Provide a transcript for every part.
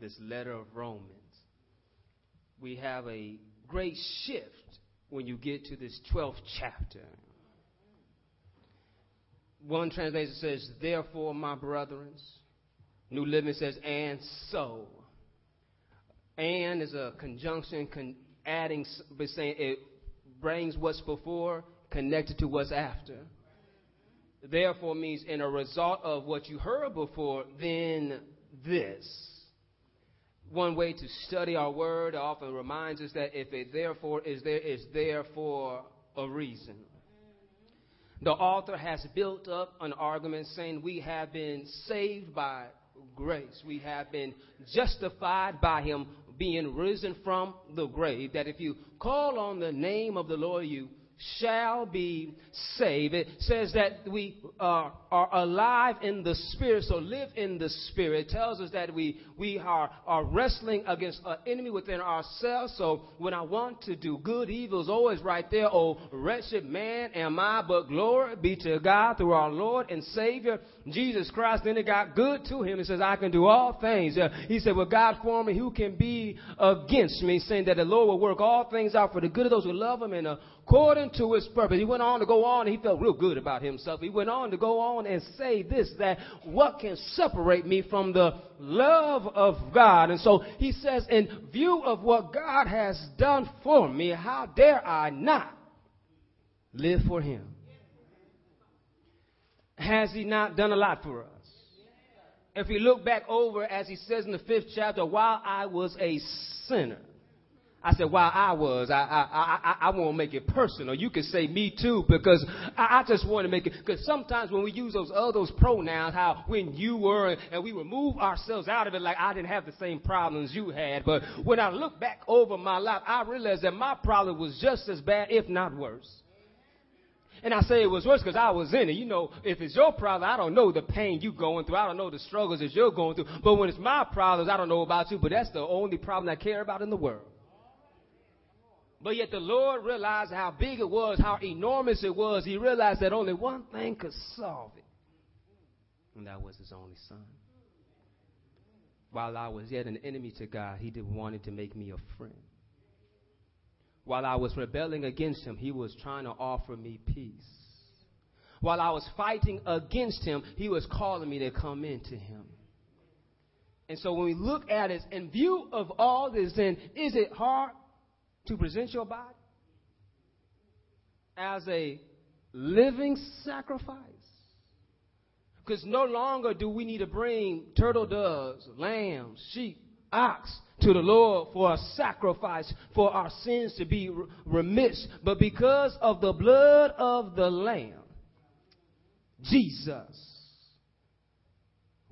this letter of Romans, we have a great shift when you get to this 12th chapter. One translation says, Therefore, my brethren, New Living says, and so. And is a conjunction con- adding, but saying it brings what's before connected to what's after. Therefore means in a result of what you heard before, then this. One way to study our word often reminds us that if it therefore is there, is there for a reason. The author has built up an argument saying we have been saved by grace. We have been justified by him being risen from the grave. That if you call on the name of the Lord, you shall be saved. It says that we are, are alive in the Spirit, so live in the Spirit. It tells us that we, we are, are wrestling against an enemy within ourselves. So when I want to do good, evil is always right there. Oh, wretched man am I, but glory be to God through our Lord and Savior, Jesus Christ. Then it got good to him. He says, I can do all things. Uh, he said, well, God for me, who can be against me? Saying that the Lord will work all things out for the good of those who love him and according to his purpose. He went on to go on, and he felt real good about himself. He went on to go on and say this that what can separate me from the love of God? And so he says, in view of what God has done for me, how dare I not live for him? Has he not done a lot for us? If we look back over, as he says in the fifth chapter, while I was a sinner, I said, while I was, I, I, I, I want to make it personal. You can say me too, because I, I just want to make it, because sometimes when we use those other those pronouns, how when you were, and we remove ourselves out of it, like I didn't have the same problems you had. But when I look back over my life, I realized that my problem was just as bad, if not worse. And I say it was worse because I was in it. You know, if it's your problem, I don't know the pain you're going through. I don't know the struggles that you're going through. But when it's my problems, I don't know about you. But that's the only problem I care about in the world. But yet the Lord realized how big it was, how enormous it was. He realized that only one thing could solve it. And that was his only son. While I was yet an enemy to God, he wanted to make me a friend. While I was rebelling against him, he was trying to offer me peace. While I was fighting against him, he was calling me to come into him. And so when we look at it in view of all this, then is it hard to present your body as a living sacrifice. Because no longer do we need to bring turtle doves, lambs, sheep, ox to the Lord for a sacrifice for our sins to be remiss. But because of the blood of the Lamb, Jesus,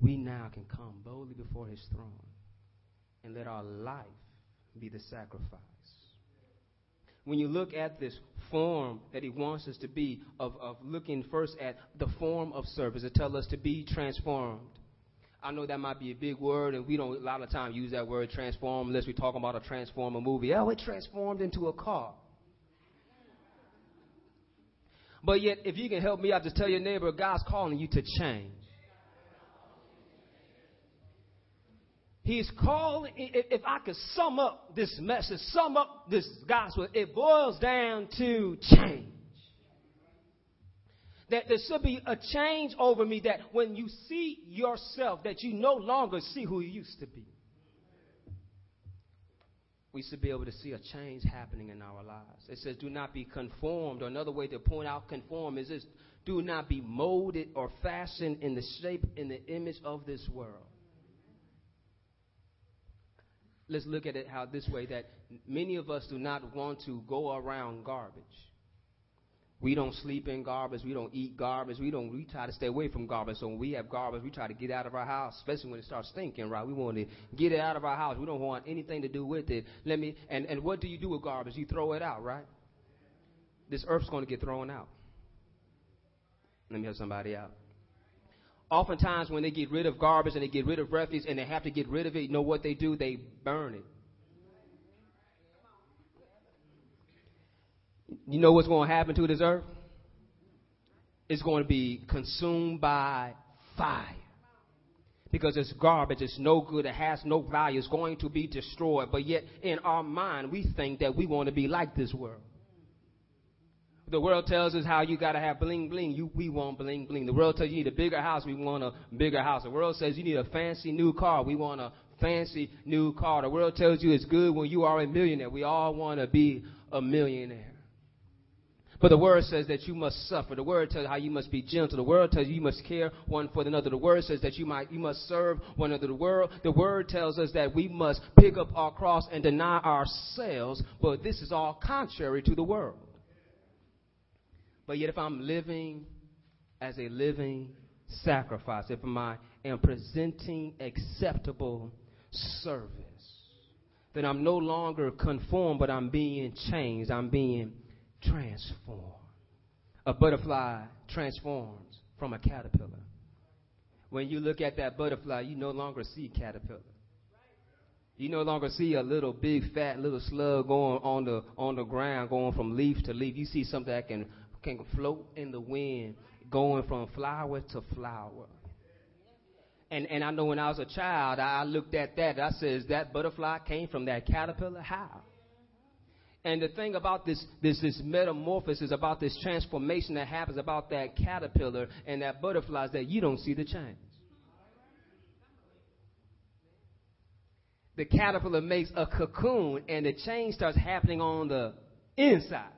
we now can come boldly before his throne and let our life be the sacrifice when you look at this form that he wants us to be, of, of looking first at the form of service, it tells us to be transformed. I know that might be a big word, and we don't a lot of time use that word transform unless we're talking about a transformer movie. Oh, it transformed into a car. But yet, if you can help me out, just tell your neighbor, God's calling you to change. He's calling, if I could sum up this message, sum up this gospel, it boils down to change. That there should be a change over me that when you see yourself, that you no longer see who you used to be. We should be able to see a change happening in our lives. It says, do not be conformed. Or another way to point out conform is this do not be molded or fashioned in the shape, in the image of this world let's look at it how this way that many of us do not want to go around garbage. We don't sleep in garbage. We don't eat garbage. We don't. We try to stay away from garbage. So when we have garbage, we try to get out of our house, especially when it starts stinking. Right? We want to get it out of our house. We don't want anything to do with it. Let me. And and what do you do with garbage? You throw it out, right? This earth's going to get thrown out. Let me help somebody out. Oftentimes, when they get rid of garbage and they get rid of refuse and they have to get rid of it, you know what they do? They burn it. You know what's going to happen to this earth? It's going to be consumed by fire. because it's garbage, it's no good, it has no value, it's going to be destroyed. But yet, in our mind, we think that we want to be like this world. The world tells us how you got to have bling bling. You, we want bling bling. The world tells you you need a bigger house. We want a bigger house. The world says you need a fancy new car. We want a fancy new car. The world tells you it's good when you are a millionaire. We all want to be a millionaire. But the word says that you must suffer. The word tells how you must be gentle. The word tells you you must care one for another. The word says that you might you must serve one another. The word the word tells us that we must pick up our cross and deny ourselves. But this is all contrary to the world. But yet, if I'm living as a living sacrifice, if I am presenting acceptable service, then I'm no longer conformed, but I'm being changed. I'm being transformed. A butterfly transforms from a caterpillar. When you look at that butterfly, you no longer see caterpillar. You no longer see a little big fat little slug going on the on the ground, going from leaf to leaf. You see something that can can float in the wind, going from flower to flower. And and I know when I was a child, I looked at that. I says that butterfly came from that caterpillar. How? And the thing about this, this, this metamorphosis, about this transformation that happens about that caterpillar and that butterfly is that you don't see the change. The caterpillar makes a cocoon and the change starts happening on the inside.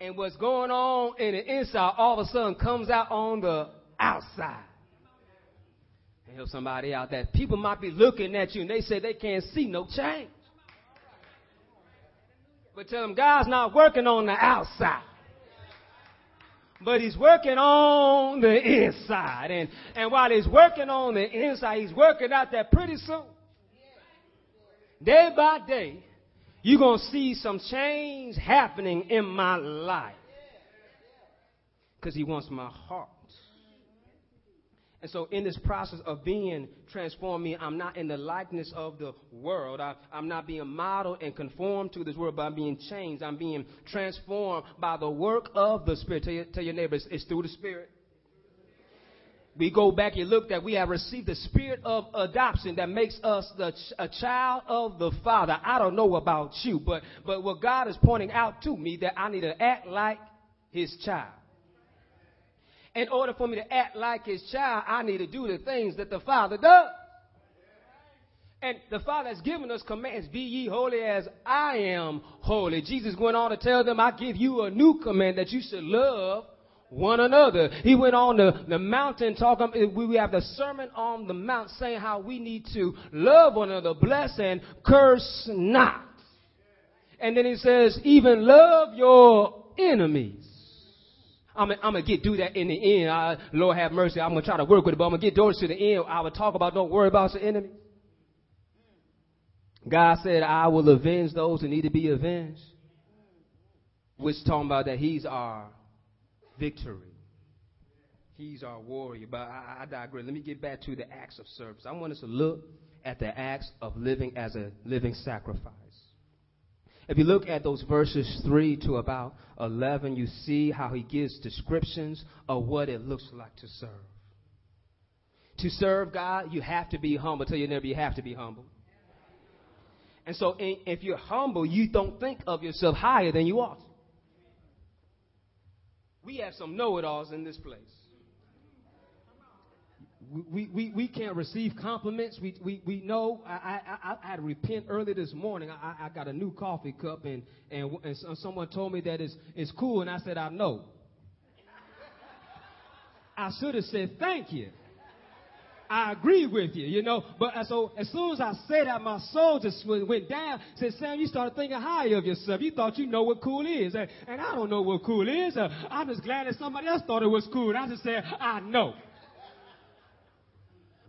And what's going on in the inside all of a sudden comes out on the outside help somebody out that people might be looking at you and they say they can't see no change. But tell them God's not working on the outside. But he's working on the inside. And, and while he's working on the inside, he's working out that pretty soon. Day by day, you're going to see some change happening in my life. Because he wants my heart. And so, in this process of being transformed, me, I'm not in the likeness of the world. I, am not being modeled and conformed to this world, but I'm being changed. I'm being transformed by the work of the Spirit. Tell your, tell your neighbors, it's through the Spirit. We go back and look that we have received the spirit of adoption that makes us the, a child of the Father. I don't know about you, but, but what God is pointing out to me that I need to act like His child in order for me to act like his child, I need to do the things that the Father does. And the Father has given us commands, be ye holy as I am holy. Jesus went on to tell them, I give you a new command that you should love one another. He went on the, the mountain talking, eh, we have the sermon on the mount saying how we need to love one another, bless and curse not. And then he says, even love your enemies. I'm gonna get do that in the end. I, Lord have mercy. I'm gonna try to work with it, but I'm gonna get doors to the end. I will talk about don't worry about the enemy. God said, I will avenge those who need to be avenged. Which talking about that He's our victory. He's our warrior. But I, I digress. Let me get back to the acts of service. I want us to look at the acts of living as a living sacrifice. If you look at those verses 3 to about 11, you see how he gives descriptions of what it looks like to serve. To serve God, you have to be humble. Tell you never you have to be humble. And so if you're humble, you don't think of yourself higher than you ought. We have some know-it-alls in this place we, we, we can't receive compliments. We, we, we know. I, I, I had to repent early this morning. I, I got a new coffee cup, and, and, and someone told me that it's, it's cool, and I said, I know. I should have said, thank you. I agree with you, you know. But uh, so as soon as I said that, my soul just went down. Said, Sam, you started thinking high of yourself. You thought you know what cool is. And, and I don't know what cool is. Uh, I'm just glad that somebody else thought it was cool. And I just said, I know.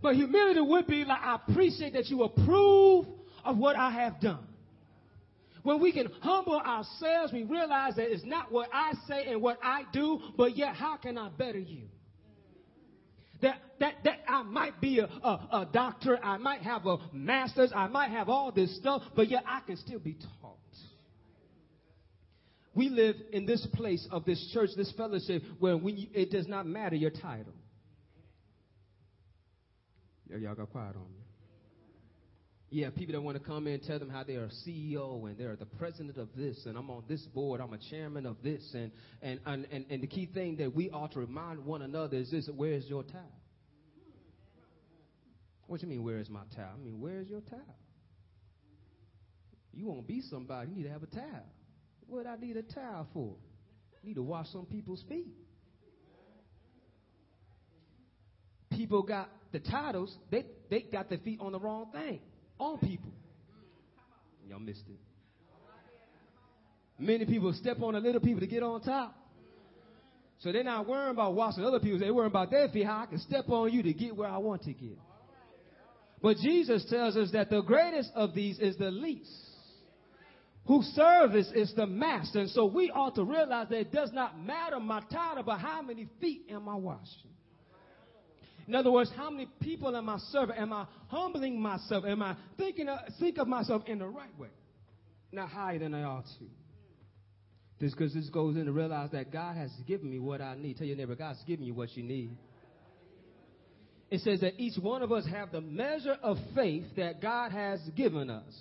But humility would be like, I appreciate that you approve of what I have done. When we can humble ourselves, we realize that it's not what I say and what I do, but yet how can I better you? That, that, that I might be a, a, a doctor, I might have a master's, I might have all this stuff, but yet I can still be taught. We live in this place of this church, this fellowship, where we, it does not matter your title. Y'all got quiet on me. Yeah, people that want to come in and tell them how they're CEO and they're the president of this, and I'm on this board, I'm a chairman of this, and and and and, and the key thing that we ought to remind one another is this: Where is your towel? What do you mean? Where is my towel? I mean, where is your towel? You want to be somebody? You need to have a towel. What I need a towel for? You need to wash some people's feet. People got the titles. They they got their feet on the wrong thing on people. Y'all missed it. Many people step on the little people to get on top. So they're not worrying about washing other people. They're worrying about their feet, how I can step on you to get where I want to get. But Jesus tells us that the greatest of these is the least. Whose service is the master. And so we ought to realize that it does not matter my title, but how many feet am I washing? In other words, how many people am I serving? Am I humbling myself? Am I thinking of, think of myself in the right way? Not higher than I ought to. This because this goes in to realize that God has given me what I need. Tell your neighbor, God's giving you what you need. It says that each one of us have the measure of faith that God has given us.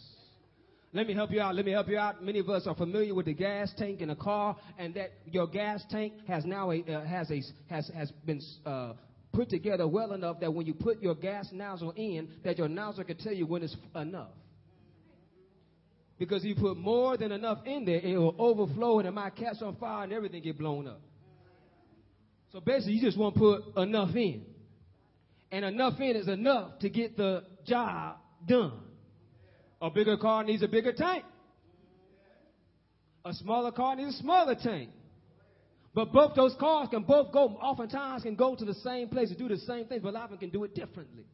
Let me help you out. Let me help you out. Many of us are familiar with the gas tank in a car, and that your gas tank has now a, uh, has a has has been uh, put together well enough that when you put your gas nozzle in, that your nozzle can tell you when it's enough. Because if you put more than enough in there, it will overflow and it might catch on fire and everything get blown up. So basically, you just want to put enough in. And enough in is enough to get the job done. A bigger car needs a bigger tank. A smaller car needs a smaller tank. But both those cars can both go, oftentimes can go to the same place and do the same things, but a lot of them can do it differently.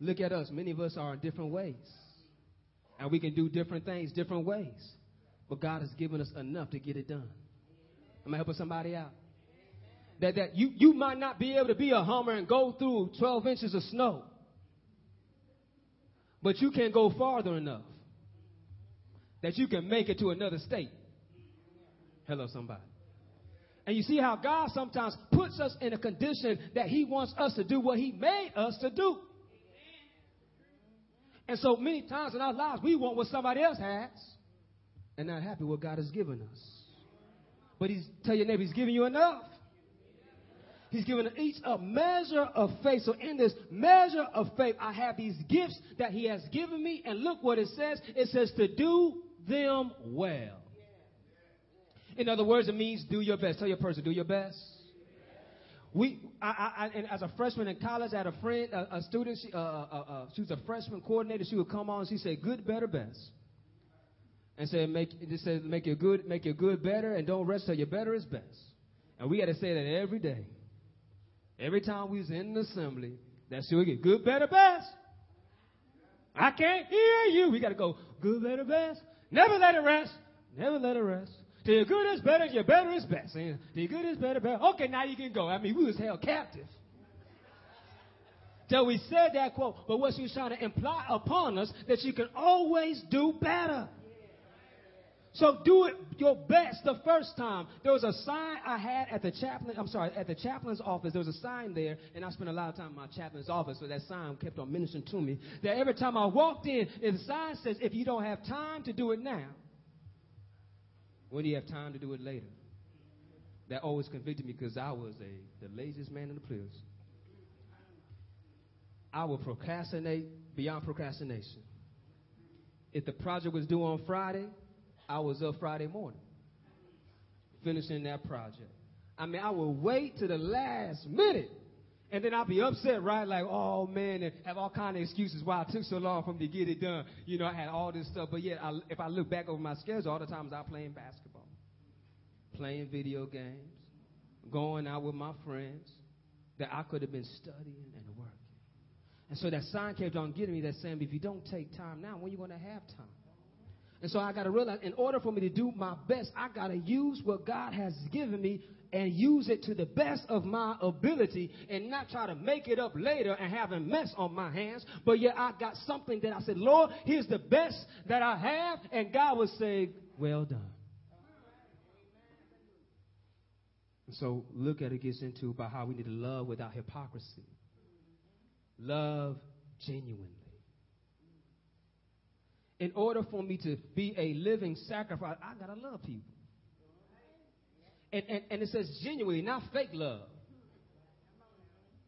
Look at us. Many of us are in different ways. And we can do different things different ways. But God has given us enough to get it done. Am I helping somebody out? That, that you, you might not be able to be a Hummer and go through 12 inches of snow. But you can go farther enough that you can make it to another state. Hello, somebody. And you see how God sometimes puts us in a condition that He wants us to do what He made us to do. And so many times in our lives, we want what somebody else has and not happy with what God has given us. But He's, tell your neighbor, He's giving you enough. He's given each a measure of faith. So in this measure of faith, I have these gifts that He has given me. And look what it says. It says to do them well. In other words, it means do your best. Tell your person, do your best. We, I, I, and as a freshman in college, I had a friend, a, a student. She, uh, uh, uh, uh, she was a freshman coordinator. She would come on. and She said, "Good, better, best," and said, "Make it said make your good, make your good better, and don't rest till your better is best." And we had to say that every day. Every time we was in the assembly, that she would get good, better, best. I can't hear you. We got to go good, better, best. Never let it rest. Never let it rest. Your good is better, your better is best. Your good is better, better. Okay, now you can go. I mean, we was held captive. Till we said that quote, but what she was trying to imply upon us that you can always do better. So do it your best the first time. There was a sign I had at the chaplain, I'm sorry, at the chaplain's office. There was a sign there, and I spent a lot of time in my chaplain's office, so that sign kept on ministering to me. That every time I walked in, the sign says, if you don't have time to do it now, when do you have time to do it later? That always convicted me because I was a the laziest man in the place. I would procrastinate beyond procrastination. If the project was due on Friday, I was up Friday morning finishing that project. I mean, I would wait to the last minute. And then I'll be upset, right? Like, oh man, and have all kind of excuses why it took so long for me to get it done. You know, I had all this stuff, but yet, I, if I look back over my schedule, all the times I playing basketball, playing video games, going out with my friends, that I could have been studying and working. And so that sign kept on getting me that saying, if you don't take time now, when are you going to have time? And so I got to realize, in order for me to do my best, I got to use what God has given me and use it to the best of my ability and not try to make it up later and have a mess on my hands. But yet I got something that I said, Lord, here's the best that I have. And God would say, well done. So look at it gets into about how we need to love without hypocrisy. love genuinely. In order for me to be a living sacrifice, I gotta love people. And, and, and it says genuinely, not fake love.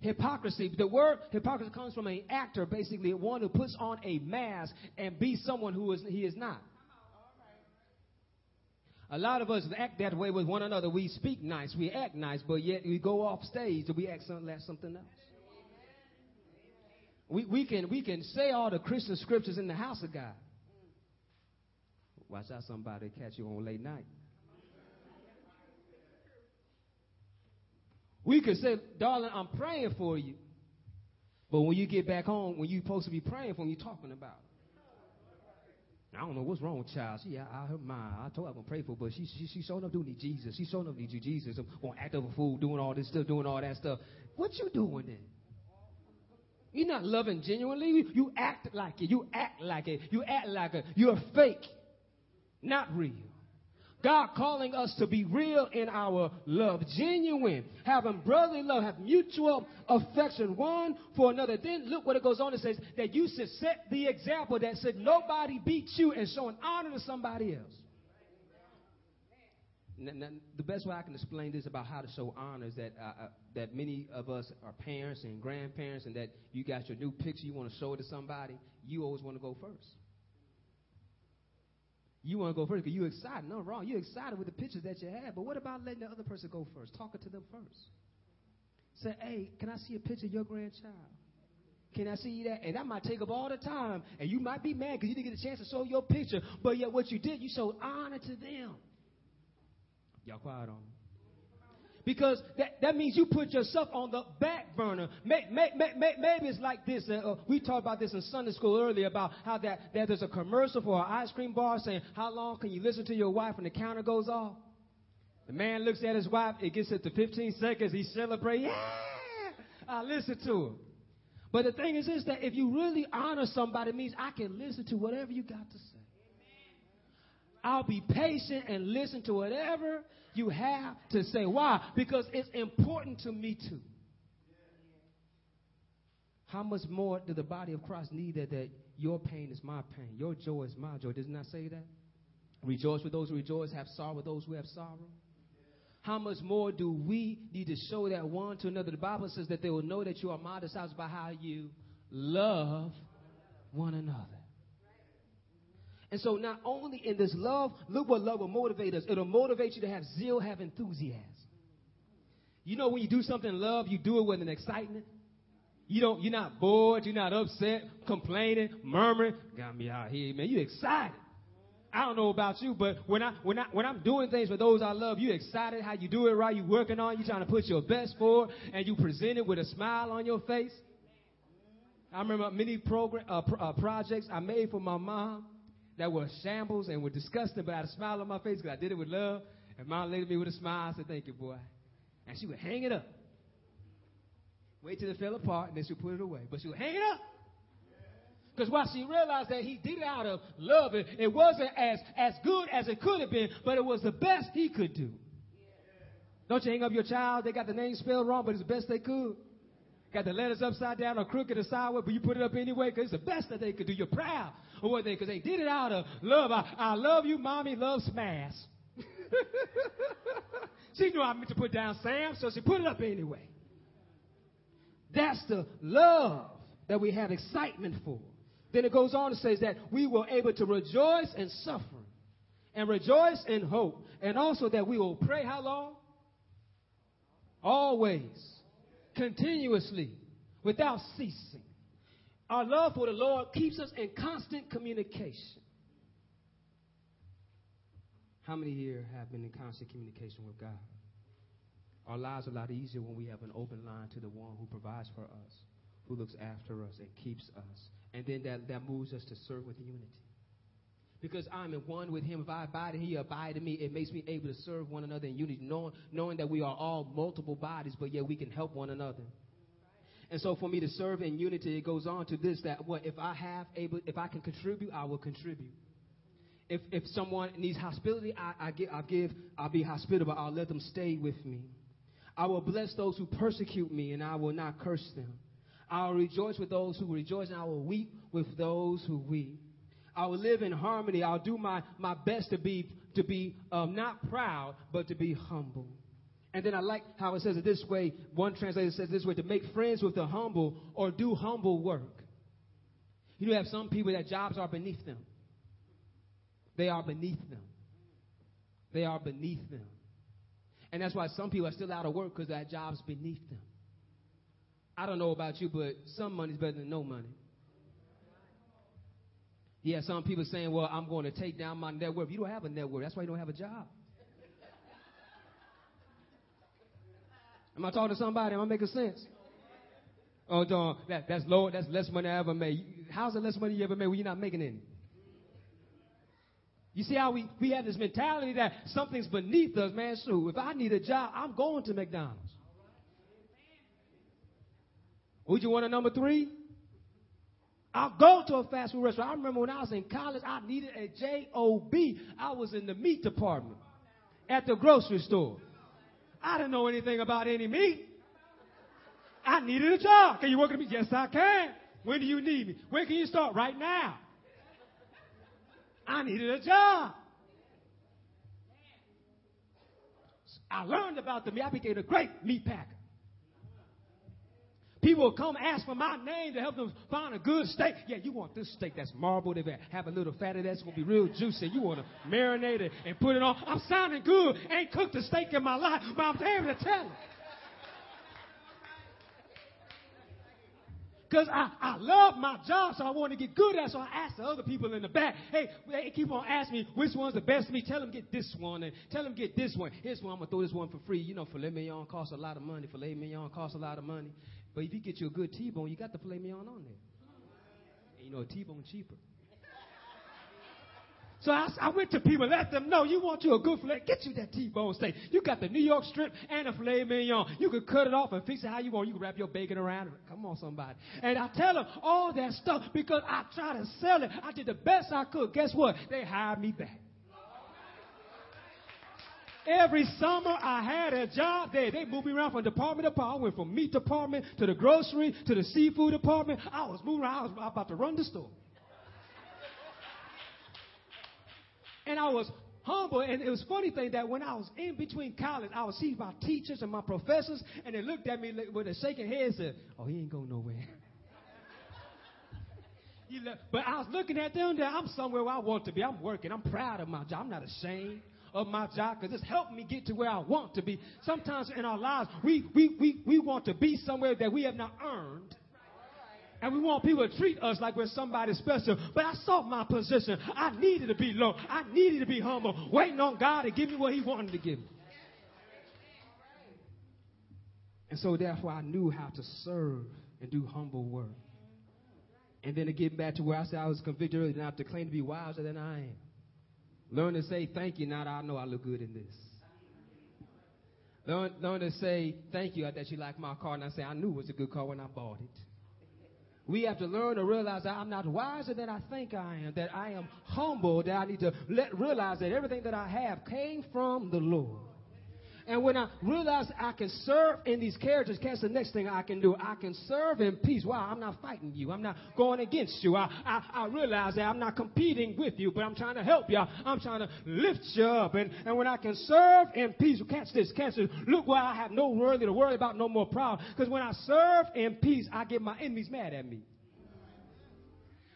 Hypocrisy. The word hypocrisy comes from an actor, basically, one who puts on a mask and be someone who is, he is not. A lot of us act that way with one another. We speak nice, we act nice, but yet we go off stage and we act something, something else. We, we, can, we can say all the Christian scriptures in the house of God. Watch out, somebody catch you on late night. We could say, darling, I'm praying for you. But when you get back home, when you're supposed to be praying for him, you're talking about. I don't know what's wrong with child. She, I heard my, I told her I'm gonna pray for, her, but she, she, she showing up doing Jesus. She showing up need you Jesus. I'm Gonna act up a fool, doing all this stuff, doing all that stuff. What you doing then? You're not loving genuinely. You, you act like it. You act like it. You act like it. You're fake, not real. God calling us to be real in our love, genuine, having brotherly love, have mutual affection one for another. Then look what it goes on. It says that you should set the example that said nobody beats you and showing honor to somebody else. Now, the best way I can explain this about how to show honor is that uh, uh, that many of us are parents and grandparents, and that you got your new picture you want to show it to somebody. You always want to go first. You want to go first because you're excited. No, wrong. You're excited with the pictures that you have. But what about letting the other person go first? Talking to them first. Say, hey, can I see a picture of your grandchild? Can I see that? And that might take up all the time. And you might be mad because you didn't get a chance to show your picture. But yet, what you did, you showed honor to them. Y'all quiet on me. Because that, that means you put yourself on the back burner. Maybe, maybe it's like this. Uh, uh, we talked about this in Sunday school earlier about how that, that there's a commercial for an ice cream bar saying, How long can you listen to your wife when the counter goes off? The man looks at his wife, it gets up to 15 seconds, he celebrates, Yeah, I listen to him. But the thing is is that if you really honor somebody, it means I can listen to whatever you got to say. I'll be patient and listen to whatever you have to say. Why? Because it's important to me too. How much more do the body of Christ need that, that your pain is my pain, your joy is my joy? Doesn't that say that? Rejoice with those who rejoice, have sorrow with those who have sorrow. How much more do we need to show that one to another? The Bible says that they will know that you are my disciples by how you love one another. And so, not only in this love, look what love will motivate us. It'll motivate you to have zeal, have enthusiasm. You know, when you do something in love, you do it with an excitement. You don't, you're not bored, you're not upset, complaining, murmuring. Got me out here, man. You excited. I don't know about you, but when I when I when I'm doing things for those I love, you excited how you do it right, you working on, you trying to put your best forward, and you present it with a smile on your face. I remember many uh, pro- uh, projects I made for my mom that were shambles and were disgusting, but I had a smile on my face because I did it with love. And mom looked at me with a smile. I said, Thank you, boy. And she would hang it up. Wait till it fell apart, and then she would put it away. But she would hang it up. Because while she realized that he did it out of love, it, it wasn't as, as good as it could have been, but it was the best he could do. Don't you hang up your child? They got the name spelled wrong, but it's the best they could. Got the letters upside down or crooked or sideways, but you put it up anyway because it's the best that they could do. You're proud of what they, because they did it out of love. I, I love you, mommy, love smash. she knew I meant to put down Sam, so she put it up anyway. That's the love that we have excitement for. Then it goes on to say that we were able to rejoice in suffering and rejoice in hope. And also that we will pray how long? Always continuously, without ceasing. Our love for the Lord keeps us in constant communication. How many here have been in constant communication with God? Our lives are a lot easier when we have an open line to the one who provides for us, who looks after us and keeps us. And then that, that moves us to serve with unity. Because I'm in one with him. If I abide and he abide in me, it makes me able to serve one another in unity, knowing, knowing that we are all multiple bodies, but yet we can help one another. And so for me to serve in unity, it goes on to this that what if I have able if I can contribute, I will contribute. If if someone needs hospitality, I, I give I give I'll be hospitable. I'll let them stay with me. I will bless those who persecute me, and I will not curse them. I'll rejoice with those who rejoice, and I will weep with those who weep. I will live in harmony. I'll do my, my best to be, to be um, not proud, but to be humble. And then I like how it says it this way. One translator says this way to make friends with the humble or do humble work. You know, have some people that jobs are beneath them. They are beneath them. They are beneath them. And that's why some people are still out of work because that job's beneath them. I don't know about you, but some money's better than no money. Yeah, some people saying, well, I'm going to take down my net worth. You don't have a net worth. That's why you don't have a job. Am I talking to somebody? Am I making sense? Oh, Don, that, that's low. That's less money I ever made. How's the less money you ever made when you're not making any? You see how we, we have this mentality that something's beneath us, man. So if I need a job, I'm going to McDonald's. Would you want a number three? I'll go to a fast food restaurant. I remember when I was in college, I needed a job. I was in the meat department at the grocery store. I didn't know anything about any meat. I needed a job. Can you work with me? Yes, I can. When do you need me? When can you start? Right now. I needed a job. I learned about the meat. I became a great meat packer. People come ask for my name to help them find a good steak. Yeah, you want this steak that's marbled, it have a little fat that's going to be real juicy. You want to marinate it and put it on. I'm sounding good. Ain't cooked a steak in my life, but I'm able to tell it. Because I, I love my job, so I want to get good at it. So I ask the other people in the back, hey, they keep on asking me which one's the best for me. Tell them get this one and tell them get this one. Here's one, I'm going to throw this one for free. You know, filet mignon costs a lot of money. Filet mignon costs a lot of money. But if you get you a good T-bone, you got the filet mignon on there. And you know, a T-bone cheaper. So I, I, went to people, let them know you want you a good filet, get you that T-bone steak. You got the New York strip and a filet mignon. You can cut it off and fix it how you want. You can wrap your bacon around it. Come on, somebody. And I tell them all that stuff because I try to sell it. I did the best I could. Guess what? They hired me back. Every summer I had a job there. They moved me around from department to department. I went from meat department to the grocery to the seafood department. I was moving around. I was about to run the store. and I was humble. And it was funny thing that when I was in between college, I would see my teachers and my professors, and they looked at me with a shaking head and said, "Oh, he ain't going nowhere." but I was looking at them that I'm somewhere where I want to be. I'm working. I'm proud of my job. I'm not ashamed of my job because it's helped me get to where I want to be. Sometimes in our lives, we, we, we, we want to be somewhere that we have not earned. And we want people to treat us like we're somebody special. But I saw my position. I needed to be low. I needed to be humble, waiting on God to give me what He wanted to give me. And so, therefore, I knew how to serve and do humble work. And then to get back to where I said I was convicted earlier, not to claim to be wiser than I am. Learn to say thank you now that I know I look good in this. Learn, learn to say thank you that you like my car, and I say I knew it was a good car when I bought it. We have to learn to realize that I'm not wiser than I think I am, that I am humble, that I need to let, realize that everything that I have came from the Lord. And when I realize I can serve in these characters, that's the next thing I can do. I can serve in peace. Wow, I'm not fighting you. I'm not going against you. I, I, I realize that I'm not competing with you, but I'm trying to help you. I'm trying to lift you up. And, and when I can serve in peace, catch this, catch this. Look where I have no worthy to worry about, no more proud. Because when I serve in peace, I get my enemies mad at me.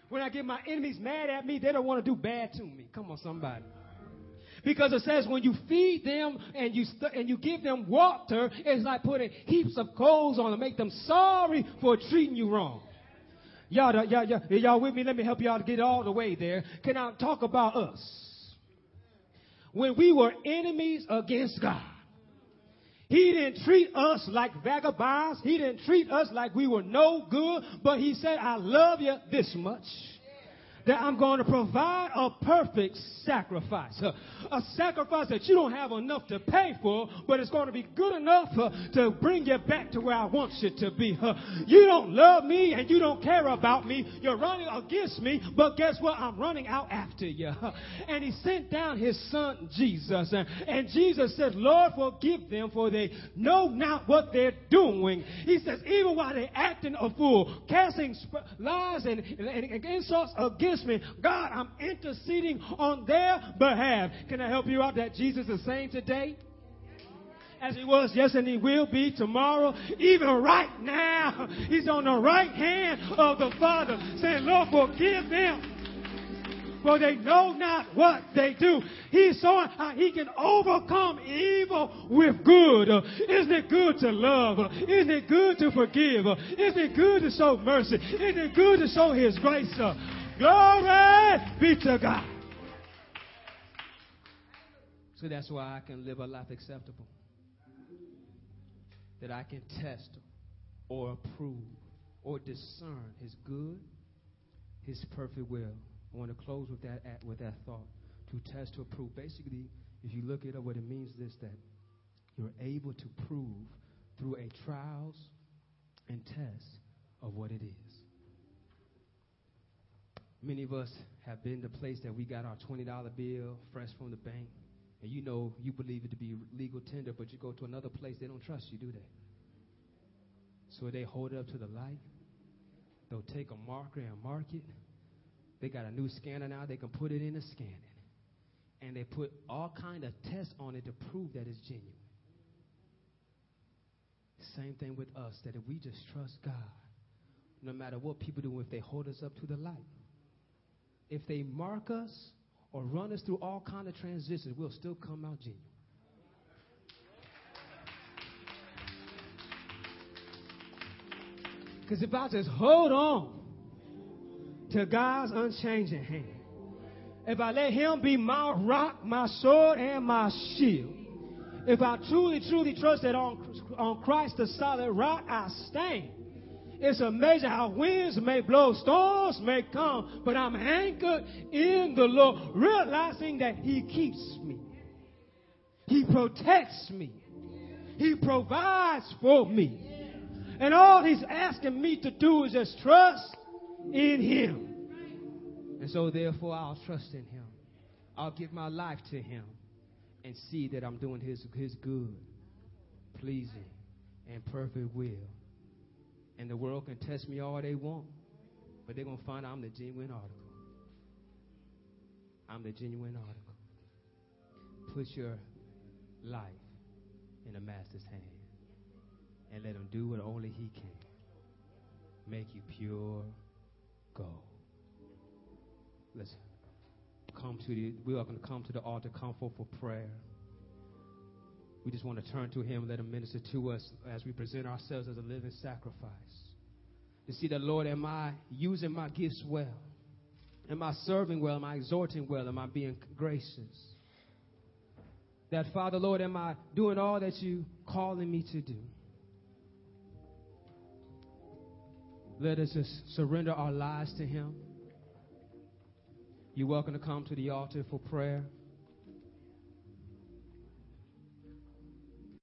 When I get my enemies mad at me, they don't want to do bad to me. Come on, somebody. Because it says when you feed them and you st- and you give them water, it's like putting heaps of coals on them, make them sorry for treating you wrong. Y'all, y'all, y'all, y'all with me? Let me help y'all to get all the way there. Can I talk about us? When we were enemies against God. He didn't treat us like vagabonds. He didn't treat us like we were no good, but he said, I love you this much that I'm going to provide a perfect sacrifice. A sacrifice that you don't have enough to pay for, but it's going to be good enough to bring you back to where I want you to be. You don't love me and you don't care about me. You're running against me, but guess what? I'm running out after you. And he sent down his son Jesus. And Jesus said, Lord, forgive them for they know not what they're doing. He says, even while they're acting a fool, casting lies and, and insults against me, God, I'm interceding on their behalf. Can I help you out that Jesus is saying today? as he was yes and he will be tomorrow even right now he's on the right hand of the father saying lord forgive them for they know not what they do. He's showing how he can overcome evil with good. Isn't it good to love? Isn't it good to forgive? Isn't it good to show mercy? Isn't it good to show his grace? Glory be to God. So that's why I can live a life acceptable. That I can test or approve or discern his good, his perfect will. I want to close with that with that thought. To test, to approve. Basically, if you look at it up, what it means is this: that you're able to prove through a trials and tests of what it is. Many of us have been the place that we got our $20 bill fresh from the bank, and you know you believe it to be legal tender, but you go to another place, they don't trust you, do they? So they hold it up to the light. They'll take a marker and mark it they got a new scanner now. They can put it in a scanning. And they put all kind of tests on it to prove that it's genuine. Same thing with us, that if we just trust God, no matter what people do, if they hold us up to the light, if they mark us or run us through all kind of transitions, we'll still come out genuine. Because if I just hold on to God's unchanging hand. If I let Him be my rock, my sword, and my shield, if I truly, truly trust that on, on Christ, the solid rock, I stand. It's amazing how winds may blow, storms may come, but I'm anchored in the Lord, realizing that He keeps me. He protects me. He provides for me. And all He's asking me to do is just trust in Him. And so, therefore, I'll trust in Him. I'll give my life to Him and see that I'm doing His, his good, pleasing, and perfect will. And the world can test me all they want, but they're going to find out I'm the genuine article. I'm the genuine article. Put your life in the Master's hand and let Him do what only He can. Make you pure go. Let's come to the, we are going to come to the altar, come forth for prayer. We just want to turn to Him, let Him minister to us as we present ourselves as a living sacrifice. To see that, Lord, am I using my gifts well? Am I serving well? Am I exhorting well? Am I being gracious? That, Father, Lord, am I doing all that you calling me to do? Let us just surrender our lives to Him. You're welcome to come to the altar for prayer.